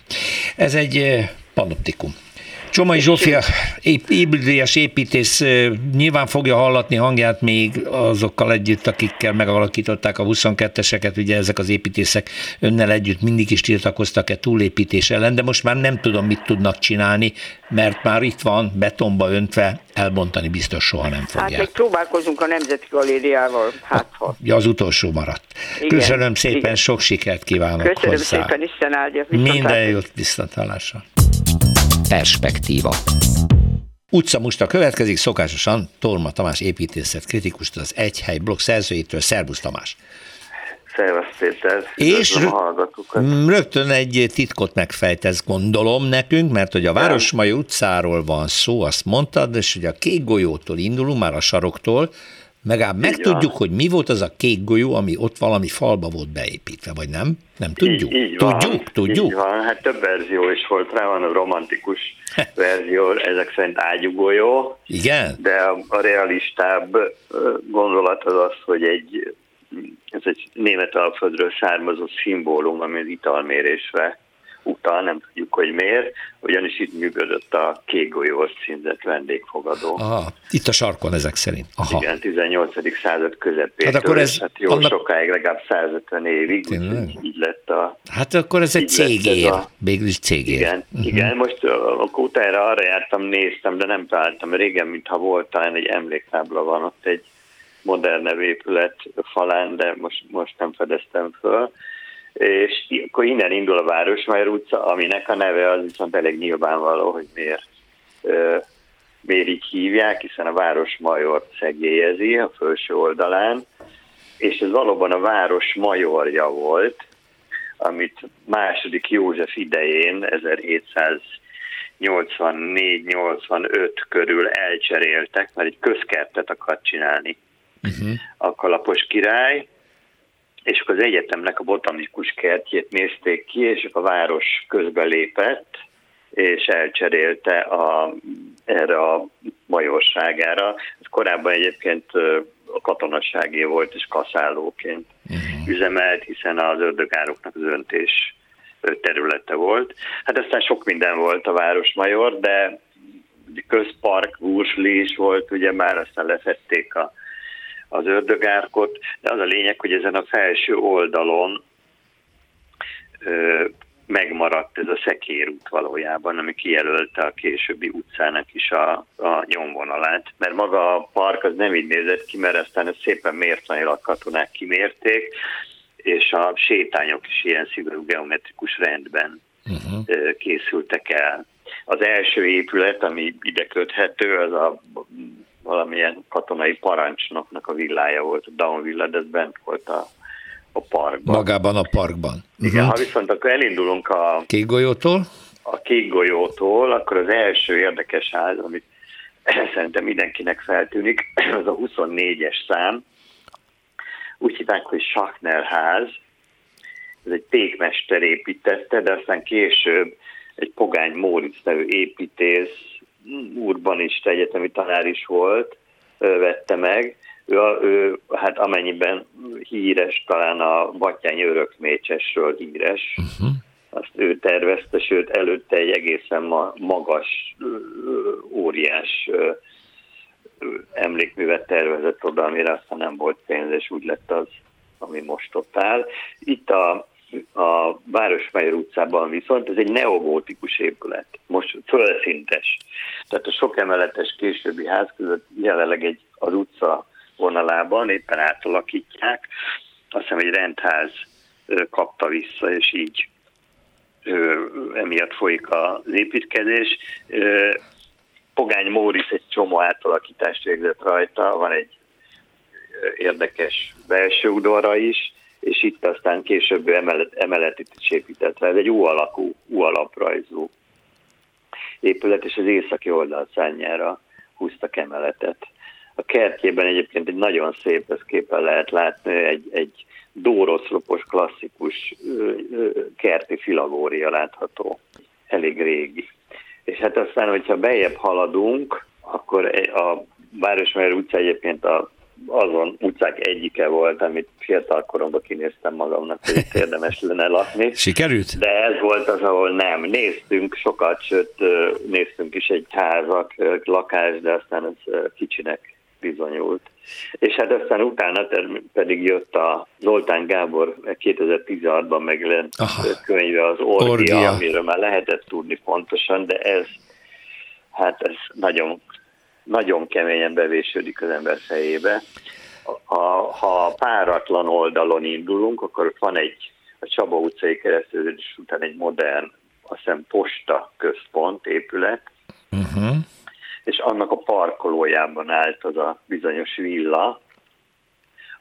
Ez egy panoptikum. Csomai Zsófia, építész építész nyilván fogja hallatni hangját még azokkal együtt, akikkel megalakították a 22-eseket, ugye ezek az építészek önnel együtt mindig is tiltakoztak-e túlépítés ellen, de most már nem tudom, mit tudnak csinálni, mert már itt van betonba öntve, elbontani biztos soha nem fogják. Hát még próbálkozunk a Nemzeti Galériával, hát ha. Ja, az utolsó maradt. Igen, Köszönöm szépen, igen. sok sikert kívánok Köszönöm hozzá. szépen, Isten áldja. Minden jót, viszontlátásra. Perspektíva. Utca musta következik, szokásosan Torma Tamás építészet kritikust az Egyhely blog szerzőjétől. Szerbusz Tamás! Szervusz Péter! És rögtön egy titkot megfejtesz, gondolom nekünk, mert hogy a Városmai utcáról van szó, azt mondtad, és hogy a kék golyótól indulunk, már a saroktól, Megább megtudjuk, hogy mi volt az a kék golyó, ami ott valami falba volt beépítve, vagy nem? Nem tudjuk? Így, így tudjuk? Van, tudjuk? Így van, hát több verzió is volt rá, van a romantikus verzió, ezek szerint ágyugolyó. Igen? De a, a realistább gondolat az az, hogy egy ez egy német alföldről származó szimbólum, ami italmérésre utal, nem tudjuk, hogy miért, ugyanis itt működött a kék golyós címzett vendégfogadó. Aha, itt a sarkon ezek szerint. Aha. Igen, 18. század közepén. Hát akkor ez hát jó annak... sokáig, legalább 150 évig, így, így lett a... Hát akkor ez egy cégér, a... végül is cégér. Igen, uh-huh. igen, most a kútára arra jártam, néztem, de nem találtam. Régen, mintha volt, talán egy emléktábla van ott egy modernebb épület falán, de most, most nem fedeztem föl és akkor innen indul a Városmajor utca, aminek a neve az viszont elég nyilvánvaló, hogy miért, miért így hívják, hiszen a Városmajor szegélyezi a felső oldalán, és ez valóban a város majorja volt, amit második József idején 1784-85 körül elcseréltek, mert egy közkertet akart csinálni uh-huh. a kalapos király, és akkor az egyetemnek a botanikus kertjét nézték ki, és a város közbelépett, és elcserélte a, erre a majorságára. Ez korábban egyébként a katonaságé volt, és kaszálóként uh-huh. üzemelt, hiszen az ördögároknak az öntés területe volt. Hát aztán sok minden volt a Városmajor, de közpark, Wursli is volt, ugye már aztán lefették a az ördögárkot, de az a lényeg, hogy ezen a felső oldalon ö, megmaradt ez a szekérút valójában, ami kijelölte a későbbi utcának is a, a nyomvonalát, mert maga a park az nem így nézett ki, mert aztán ezt szépen mértanilag katonák kimérték, és a sétányok is ilyen szigorú geometrikus rendben uh-huh. készültek el. Az első épület, ami ide köthető, az a valamilyen katonai parancsnoknak a villája volt, a Down Villa, de ez bent volt a, a parkban. Magában a parkban. Igen, uh-huh. ha viszont akkor elindulunk a... Kék golyótól? A kék golyótól, akkor az első érdekes ház, amit szerintem mindenkinek feltűnik, az a 24-es szám. Úgy hívják, hogy Schachner ház. Ez egy pékmester építette, de aztán később egy Pogány Móricz nevű építész urbanista egyetemi tanár is volt, vette meg. Ő, ő hát amennyiben híres, talán a Batyány örökmécsesről híres, uh-huh. azt ő tervezte, sőt előtte egy egészen magas, óriás emlékművet tervezett oda, amire aztán nem volt pénz, és úgy lett az, ami most ott áll. Itt a a Városmajor utcában viszont ez egy neogótikus épület, most fölszintes. Tehát a sok emeletes későbbi ház között jelenleg egy az utca vonalában éppen átalakítják. Azt hiszem egy rendház kapta vissza, és így emiatt folyik az építkezés. Pogány Móris egy csomó átalakítást végzett rajta, van egy érdekes belső udvarra is, és itt aztán később emelet, emeletit is épített. Ez egy U-alakú, U-alaprajzú épület, és az északi oldal szányára húztak emeletet. A kertjében egyébként egy nagyon szép, ez képen lehet látni, egy, egy dóroszlopos klasszikus kerti filagória látható, elég régi. És hát aztán, hogyha bejebb haladunk, akkor a Városmajor utca egyébként a azon utcák egyike volt, amit fiatal koromban kinéztem magamnak, hogy itt érdemes lenne lakni. Sikerült? De ez volt az, ahol nem. Néztünk sokat, sőt néztünk is egy házak, lakás, de aztán ez kicsinek bizonyult. És hát aztán utána pedig jött a Zoltán Gábor 2016-ban megjelent könyve, az Orgia, Orgia, amiről már lehetett tudni pontosan, de ez hát ez nagyon nagyon keményen bevésődik az ember fejébe. A, ha páratlan oldalon indulunk, akkor van egy a Csaba utcai keresztülés után egy modern, azt hiszem posta központ, épület, uh-huh. és annak a parkolójában állt az a bizonyos villa,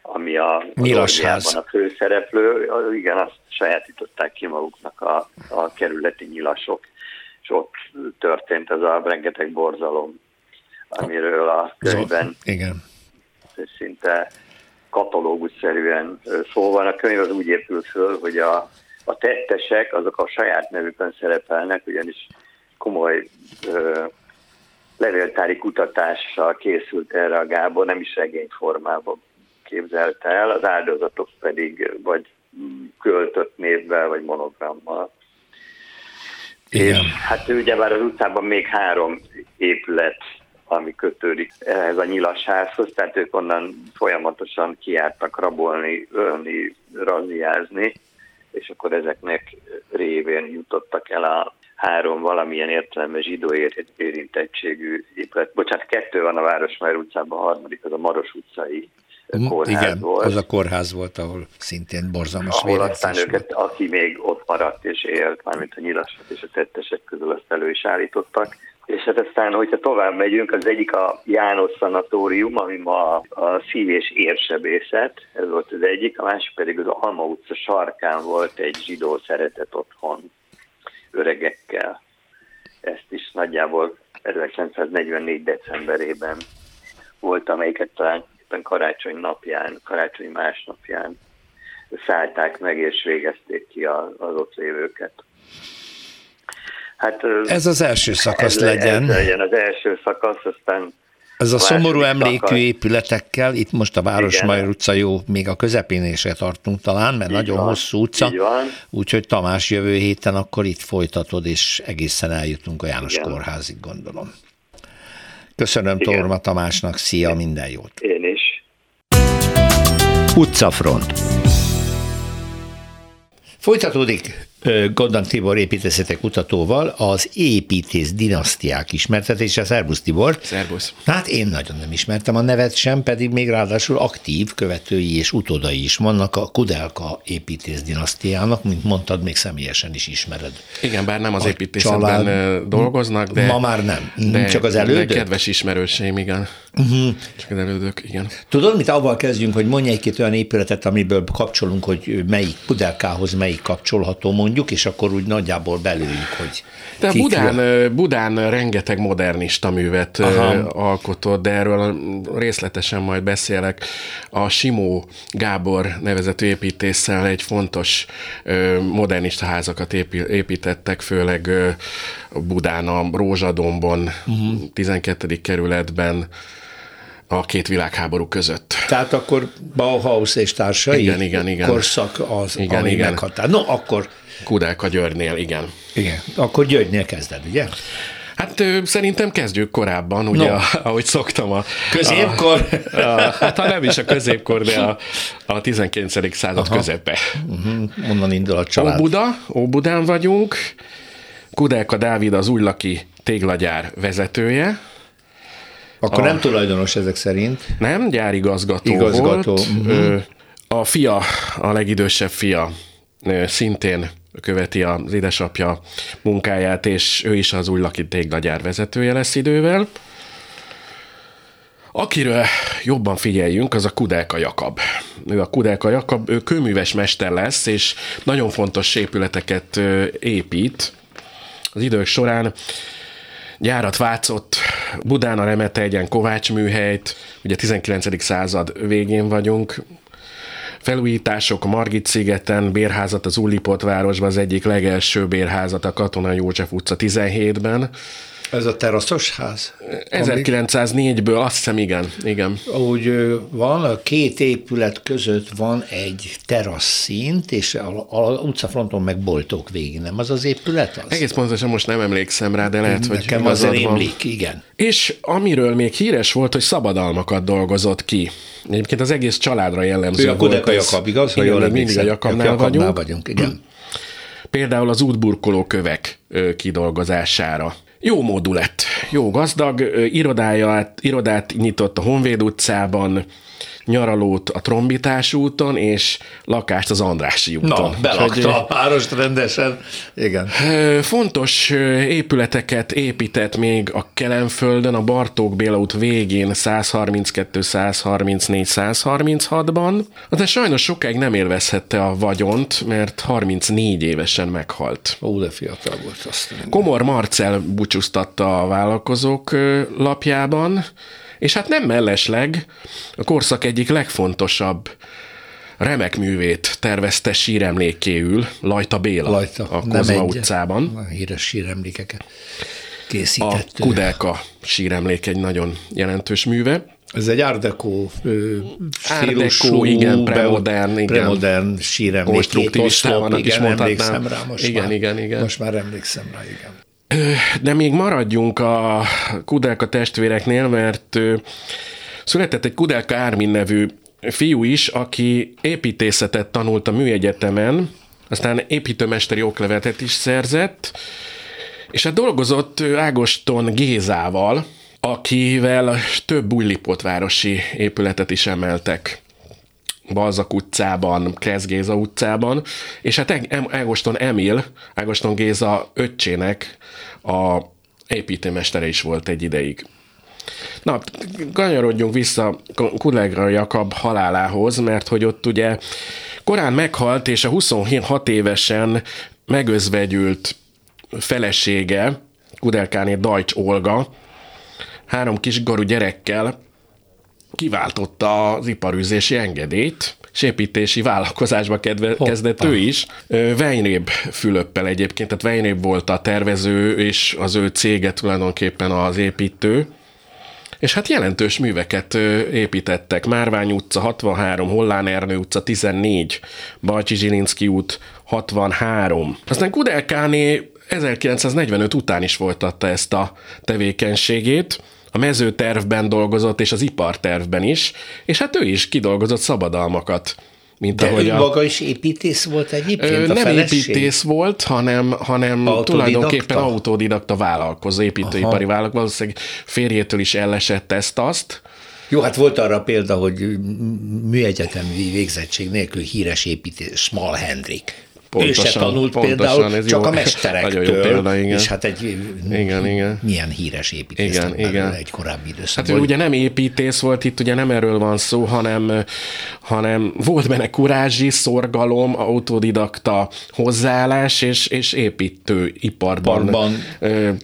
ami a Nyilasház. a főszereplő, igen, azt sajátították ki maguknak a, a kerületi nyilasok, és ott történt ez a rengeteg borzalom amiről a könyvben Igen. szinte katalógusszerűen szó van. A könyv az úgy épül föl, hogy a, a tettesek azok a saját nevükön szerepelnek, ugyanis komoly ö, levéltári kutatással készült erre a Gábor, nem is formában képzelte el, az áldozatok pedig vagy költött névvel, vagy monogrammal. Igen. És hát ugye már az utcában még három épület ami kötődik ehhez a nyilasházhoz, tehát ők onnan folyamatosan kiártak rabolni, ölni, raziázni, és akkor ezeknek révén jutottak el a három valamilyen értelemben zsidó érintettségű épület. Bocsánat, kettő van a Városmajor utcában, a harmadik az a Maros utcai kórház Igen, volt. az a kórház volt, ahol szintén borzalmas Ahol aztán őket, aki még ott maradt és élt, mármint a nyilasok és a tettesek közül azt elő is állítottak, és hát aztán, hogyha tovább megyünk, az egyik a János Szanatórium, ami ma a szív- és érsebészet, ez volt az egyik, a másik pedig az Alma utca sarkán volt egy zsidó szeretet otthon öregekkel. Ezt is nagyjából 1944. decemberében volt, amelyiket talán karácsony napján, karácsony másnapján szállták meg és végezték ki az ott lévőket. Hát, ez az első szakasz ez, legyen. Ez legyen az első szakasz, aztán ez a szomorú emlékű szakasz. épületekkel, itt most a Városmajor utca jó, még a közepén se tartunk talán, mert így nagyon van, hosszú utca, úgyhogy Tamás jövő héten akkor itt folytatod, és egészen eljutunk a János Igen. Kórházig, gondolom. Köszönöm Igen. Torma Tamásnak, szia, minden jót! Én is. Utcafront. Folytatódik Gondan Tibor építészetek kutatóval az építész dinasztiák ismertetése. Szerbusz Tibor. Szerbusz. Hát én nagyon nem ismertem a nevet sem, pedig még ráadásul aktív követői és utódai is vannak a Kudelka építész dinasztiának, mint mondtad, még személyesen is ismered. Igen, bár nem az építészetben család, dolgoznak, de... Ma már nem, de, csak az elődök? De kedves ismerőseim, igen. Uh-huh. Csak az elődök, igen. Tudod, mit avval kezdjünk, hogy mondj egy-két olyan épületet, amiből kapcsolunk, hogy melyik Kudelkához melyik kapcsolható, mondjuk mondjuk, és akkor úgy nagyjából belőjük, hogy De Budán, Budán rengeteg modernista művet Aha. alkotott, de erről részletesen majd beszélek. A Simó Gábor nevezető építéssel egy fontos modernista házakat építettek, főleg Budán, a Rózsadombon, uh-huh. 12. kerületben, a két világháború között. Tehát akkor Bauhaus és társai igen, igen, igen. korszak az, igen, ami igen. meghatár. No, akkor Kudelka Györgynél, igen. Igen, akkor Györgynél kezded, ugye? Hát szerintem kezdjük korábban, ugye, no. ahogy szoktam. A, középkor? A, a, hát ha nem is a középkor, de a, a 19. század Aha. közepe. Uh-huh. Onnan indul a család. Óbuda, Óbudán vagyunk. Kudelka Dávid az újlaki téglagyár vezetője. Akkor a, nem tulajdonos ezek szerint? Nem, gyárigazgató Igazgató. volt. Uh-huh. A fia, a legidősebb fia szintén követi az édesapja munkáját, és ő is az új Laki téglagyár vezetője lesz idővel. Akiről jobban figyeljünk, az a Kudelka Jakab. Ő a Kudelka Jakab, ő kőműves mester lesz, és nagyon fontos épületeket épít. Az idők során gyárat vátszott Budán a Remete egyen Kovács műhelyt, ugye 19. század végén vagyunk, felújítások Margit szigeten, bérházat az Ullipot városban, az egyik legelső bérházat a Katona József utca 17-ben, ez a teraszos ház? 1904-ből, azt hiszem, igen. igen. Úgy van, a két épület között van egy terasszint, és a, a utcafronton meg boltok végig, nem az az épület az? Egész pontosan most nem emlékszem rá, de lehet, hogy Nekem azért emlék, igen. És amiről még híres volt, hogy szabadalmakat dolgozott ki. Egyébként az egész családra jellemző ő a Kudeka Jakab, igaz? Igen, jól mindig a Jakabnál vagyunk. vagyunk. Igen. Például az útburkoló kövek kidolgozására jó módú lett, jó gazdag, irodáját, irodát nyitott a Honvéd utcában, nyaralót a Trombitás úton, és lakást az Andrási úton. Na, belakta a párost rendesen. Igen. Fontos épületeket épített még a Kelenföldön, a Bartók Béla út végén 132, 134, 136-ban, de sajnos sokáig nem élvezhette a vagyont, mert 34 évesen meghalt. Ó, de fiatal volt azt. Komor Marcel búcsúztatta a vállalkozók lapjában, és hát nem mellesleg a korszak egyik legfontosabb remek művét tervezte síremlékéül Lajta Béla Lajta, a Kozma utcában. A híres síremlékeket készített. A Kudelka síremlék egy nagyon jelentős műve. Ez egy Deco stílusú, igen, premodern, igen. premodern síremlék. Konstruktivistának is mondhatnám. Rá most igen, már, igen, igen. Most már emlékszem rá, igen. De még maradjunk a Kudelka testvéreknél, mert született egy Kudelka Ármin nevű fiú is, aki építészetet tanult a műegyetemen, aztán építőmesteri oklevetet is szerzett, és hát dolgozott Ágoston Gézával, akivel több újlipotvárosi épületet is emeltek. Balzak utcában, Kresz Géza utcában, és hát Ágoston Emil, Ágoston Géza öccsének a építőmestere is volt egy ideig. Na, kanyarodjunk vissza Kulegra Jakab halálához, mert hogy ott ugye korán meghalt, és a 26 évesen megözvegyült felesége, Kudelkáné Dajcs Olga, három kis garu gyerekkel kiváltotta az iparűzési engedélyt, és építési vállalkozásba kedve, kezdett ő is. Weinréb Fülöppel egyébként, tehát Weinréb volt a tervező, és az ő cége tulajdonképpen az építő. És hát jelentős műveket építettek. Márvány utca 63, Hollán Ernő utca 14, Balcsi Zsilinszki út 63. Aztán Kudelkáné 1945 után is folytatta ezt a tevékenységét, a mezőtervben dolgozott, és az ipartervben is, és hát ő is kidolgozott szabadalmakat. Mint De ahogy ő a... maga is építész volt egyébként? Ö, nem feleség? építész volt, hanem, hanem autodidakta? tulajdonképpen autodidakta vállalkozó, építőipari Aha. vállalkozó. Valószínűleg férjétől is ellesett ezt-azt. Jó, hát volt arra példa, hogy műegyetemi végzettség nélkül híres építész, Small Hendrik Pontosan, ő se tanult pontosan, például, ez csak jó, a mesterektől. Nagyon jó példa, igen. És hát egy igen, igen. milyen híres építész igen, igen. egy korábbi időszakban. Hát ő ugye nem építész volt, itt ugye nem erről van szó, hanem, hanem volt benne kurázsi, szorgalom, autodidakta hozzáállás, és, és építő iparban Parban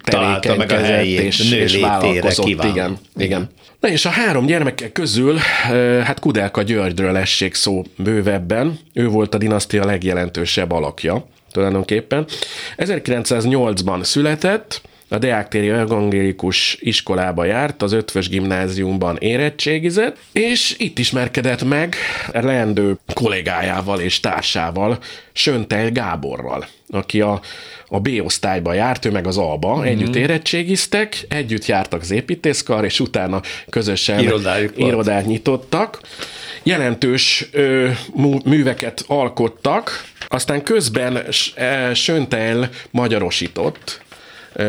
tevékenykedett, meg a helyét, és, és vállalkozott. Igen, igen. igen. Na és a három gyermeke közül, hát Kudelka Györgyről essék szó bővebben. Ő volt a dinasztia legjelentősebb alakja tulajdonképpen. 1908-ban született, a Deák evangélikus iskolába járt, az ötvös gimnáziumban érettségizett, és itt ismerkedett meg leendő kollégájával és társával, Söntel Gáborral, aki a, a B osztályba járt, ő meg az A-ba, mm-hmm. együtt érettségiztek, együtt jártak az építészkar, és utána közösen Irodájuk irodát volt. nyitottak. Jelentős ö, műveket alkottak, aztán közben Söntel magyarosított,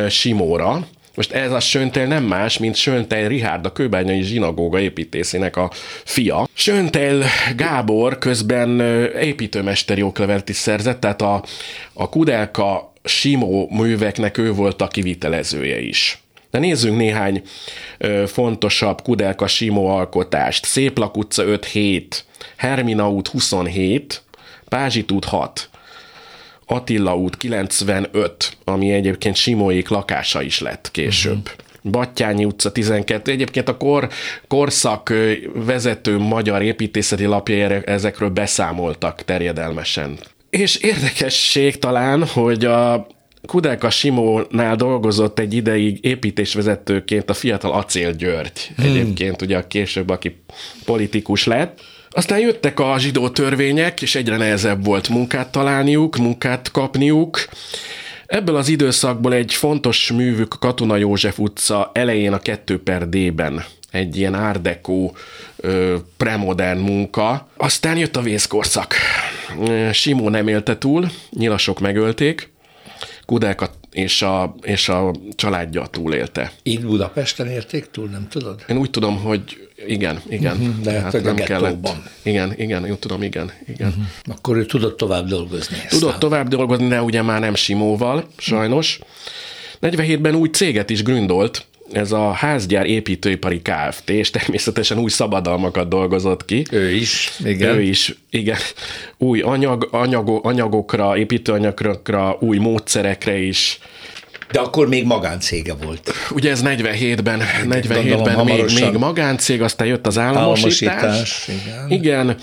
Simóra, Most ez a Söntel nem más, mint Söntel Rihárd, a kőbányai zsinagóga építészének a fia. Söntel Gábor közben építőmesteri oklevelet is szerzett, tehát a, a Kudelka Simó műveknek ő volt a kivitelezője is. De nézzünk néhány ö, fontosabb Kudelka Simó alkotást. Szép utca 5-7, Hermina út 27, Pázsit út 6, Attila út 95, ami egyébként Simóék lakása is lett később. Uh-huh. Battyányi utca 12. Egyébként a kor, korszak vezető magyar építészeti lapjai ezekről beszámoltak terjedelmesen. És érdekesség talán, hogy a Kudelka Simónál dolgozott egy ideig építésvezetőként a fiatal Acél György. Hmm. Egyébként ugye a később, aki politikus lett. Aztán jöttek a zsidó törvények, és egyre nehezebb volt munkát találniuk, munkát kapniuk. Ebből az időszakból egy fontos művük Katona József utca elején a 2 per D-ben egy ilyen árdekó premodern munka. Aztán jött a vészkorszak. Simó nem élte túl, nyilasok megölték, Kudelka és a, és a családja túlélte. Itt Budapesten érték túl, nem tudod? Én úgy tudom, hogy igen, igen. Uh-huh, de hát nem kellett. Igen, igen, úgy tudom, igen, igen. Uh-huh. Akkor ő tudott tovább dolgozni. Tudott aztán. tovább dolgozni, de ugye már nem Simóval, sajnos. 47-ben új céget is gründolt, ez a házgyár építőipari Kft. és természetesen új szabadalmakat dolgozott ki. Ő is, igen. Ő is, igen. Új anyag, anyagok, anyagokra, építőanyagokra, új módszerekre is. De akkor még magáncége volt. Ugye ez 47-ben, 47-ben még, még magáncég, aztán jött az államosítás. államosítás igen. igen.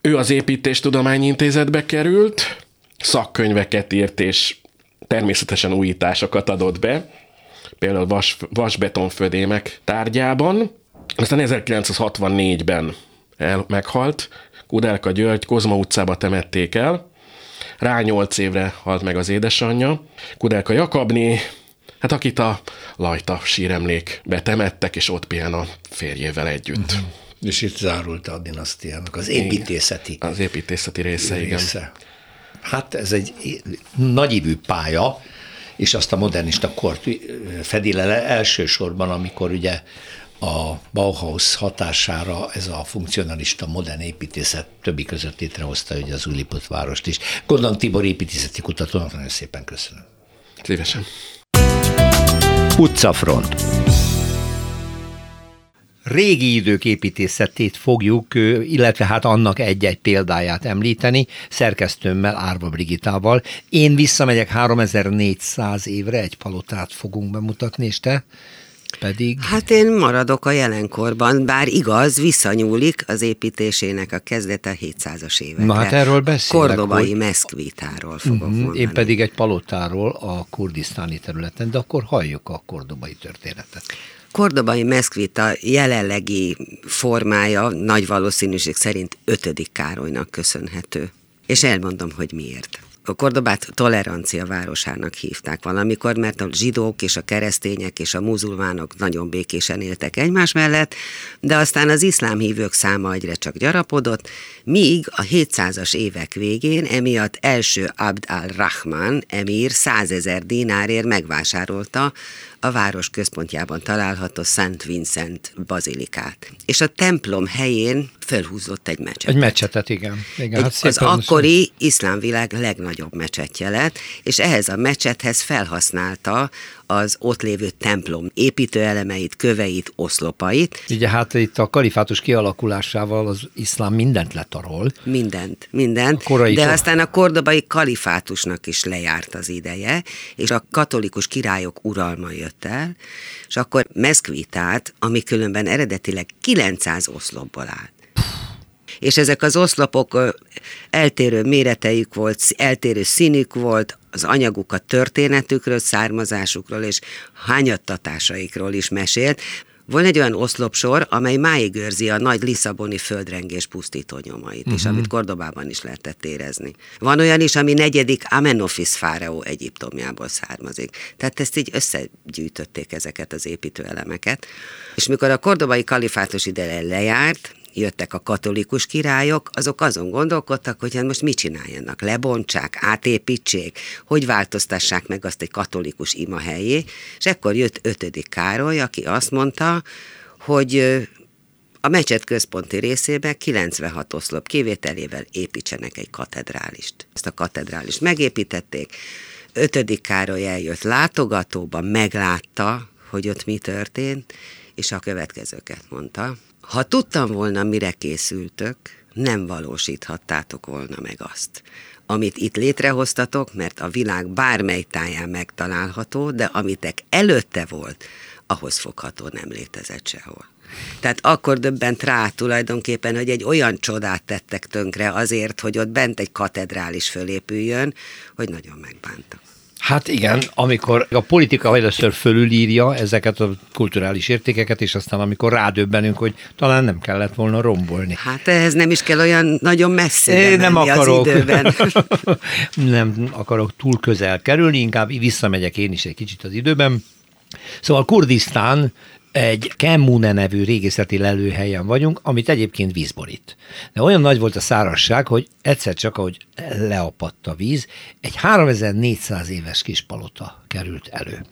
Ő az építéstudományi intézetbe került, szakkönyveket írt, és természetesen újításokat adott be például vas, vasbetonfödémek tárgyában. Aztán 1964-ben el, meghalt, Kudelka György Kozma utcába temették el, rá nyolc évre halt meg az édesanyja. Kudelka Jakabni, hát akit a Lajta síremlék betemettek, és ott pihen a férjével együtt. Uh-huh. És itt zárult a dinasztiának az építészeti. Igen, az építészeti része, része. igen. Hát ez egy nagyívű pálya, és azt a modernista kort fedi le elsősorban, amikor ugye a Bauhaus hatására ez a funkcionalista modern építészet többi között létrehozta ugye az Újlipot várost is. Gondolom Tibor építészeti kutatónak nagyon szépen köszönöm. Szívesen. Utcafront régi idők építészetét fogjuk, illetve hát annak egy-egy példáját említeni, szerkesztőmmel, Árva Brigitával. Én visszamegyek 3400 évre, egy palotát fogunk bemutatni, és te pedig... Hát én maradok a jelenkorban, bár igaz, visszanyúlik az építésének a kezdete 700-as évekre. Na hát erről beszélek. Kordobai hogy... meszkvitáról fogok uh-huh, mondani. Én pedig egy palotáról a kurdisztáni területen, de akkor halljuk a kordobai történetet. Kordobai meszkvita jelenlegi formája nagy valószínűség szerint 5. Károlynak köszönhető. És elmondom, hogy miért. A Kordobát tolerancia városának hívták valamikor, mert a zsidók és a keresztények és a muzulmánok nagyon békésen éltek egymás mellett, de aztán az iszlám hívők száma egyre csak gyarapodott, míg a 700-as évek végén emiatt első Abd al-Rahman emír 100 ezer dinárért megvásárolta a város központjában található Szent Vincent bazilikát. És a templom helyén felhúzott egy mecsetet. Egy mecsetet, igen. igen egy, hát az akkori iszlámvilág legnagyobb mecsetje lett, és ehhez a mecsethez felhasználta az ott lévő templom építőelemeit, köveit, oszlopait. Ugye hát itt a kalifátus kialakulásával az iszlám mindent letarol. Mindent, mindent. Korai de kor... aztán a kordobai kalifátusnak is lejárt az ideje, és a katolikus királyok uralma jött el, és akkor Meszkvitát, ami különben eredetileg 900 oszlopból állt, és ezek az oszlopok eltérő méreteik volt, eltérő színük volt, az anyaguk a történetükről, származásukról és hányattatásaikról is mesélt. Van egy olyan oszlopsor, amely máig őrzi a nagy Lisszaboni földrengés pusztító nyomait uh-huh. is, mhm. amit Kordobában is lehetett érezni. Van olyan is, ami negyedik Amenofis fáraó Egyiptomjából származik. Tehát ezt így összegyűjtötték ezeket az építőelemeket. És mikor a kordobai kalifátus ide lejárt, jöttek a katolikus királyok, azok azon gondolkodtak, hogy hát most mit csináljanak, lebontsák, átépítsék, hogy változtassák meg azt egy katolikus ima helyé, és ekkor jött ötödik Károly, aki azt mondta, hogy a mecset központi részébe 96 oszlop kivételével építsenek egy katedrálist. Ezt a katedrálist megépítették, ötödik Károly eljött látogatóba, meglátta, hogy ott mi történt, és a következőket mondta. Ha tudtam volna, mire készültök, nem valósíthattátok volna meg azt, amit itt létrehoztatok, mert a világ bármely táján megtalálható, de amitek előtte volt, ahhoz fogható nem létezett sehol. Tehát akkor döbbent rá tulajdonképpen, hogy egy olyan csodát tettek tönkre azért, hogy ott bent egy katedrális fölépüljön, hogy nagyon megbántak. Hát igen, amikor a politika először fölülírja ezeket a kulturális értékeket, és aztán amikor rádöbbenünk, hogy talán nem kellett volna rombolni. Hát ehhez nem is kell olyan nagyon messzire nem akarok, az időben. nem akarok túl közel kerülni, inkább visszamegyek én is egy kicsit az időben. Szóval Kurdisztán egy Kemmune nevű régészeti lelőhelyen vagyunk, amit egyébként vízborít. De olyan nagy volt a szárasság, hogy egyszer csak, ahogy leapadt a víz, egy 3400 éves kis palota került elő.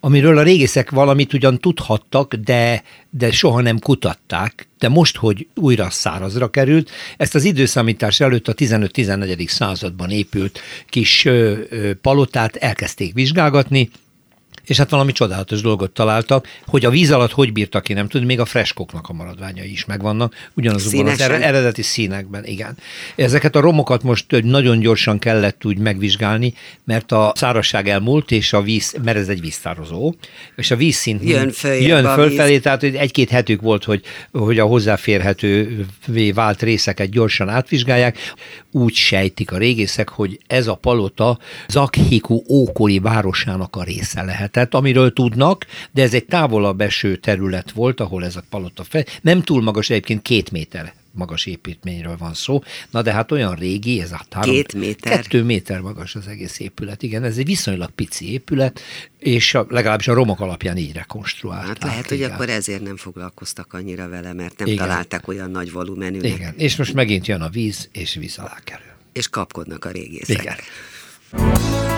Amiről a régészek valamit ugyan tudhattak, de, de soha nem kutatták, de most, hogy újra szárazra került, ezt az időszámítás előtt a 15-14. században épült kis ö, ö, palotát elkezdték vizsgálgatni, és hát valami csodálatos dolgot találtak, hogy a víz alatt hogy bírtak ki, nem tudni, még a freskoknak a maradványai is megvannak, ugyanazokban az eredeti színekben, igen. Ezeket a romokat most nagyon gyorsan kellett úgy megvizsgálni, mert a szárasság elmúlt, és a víz, mert ez egy víztározó, és a vízszint jön, jön fölfelé, víz. tehát egy-két hetük volt, hogy, hogy a hozzáférhető vált részeket gyorsan átvizsgálják. Úgy sejtik a régészek, hogy ez a palota Zakhiku ókori városának a része lehet lehetett, amiről tudnak, de ez egy távolabb eső terület volt, ahol ez a palota fel. Nem túl magas, egyébként két méter magas építményről van szó. Na de hát olyan régi, ez a három, Két méter. Kettő méter magas az egész épület. Igen, ez egy viszonylag pici épület, és a, legalábbis a romok alapján így rekonstruált. Hát lehet, hogy akkor ezért nem foglalkoztak annyira vele, mert nem Igen. találták olyan nagy volumenű. Igen, és most megint jön a víz, és víz alá kerül. És kapkodnak a régészek. Igen.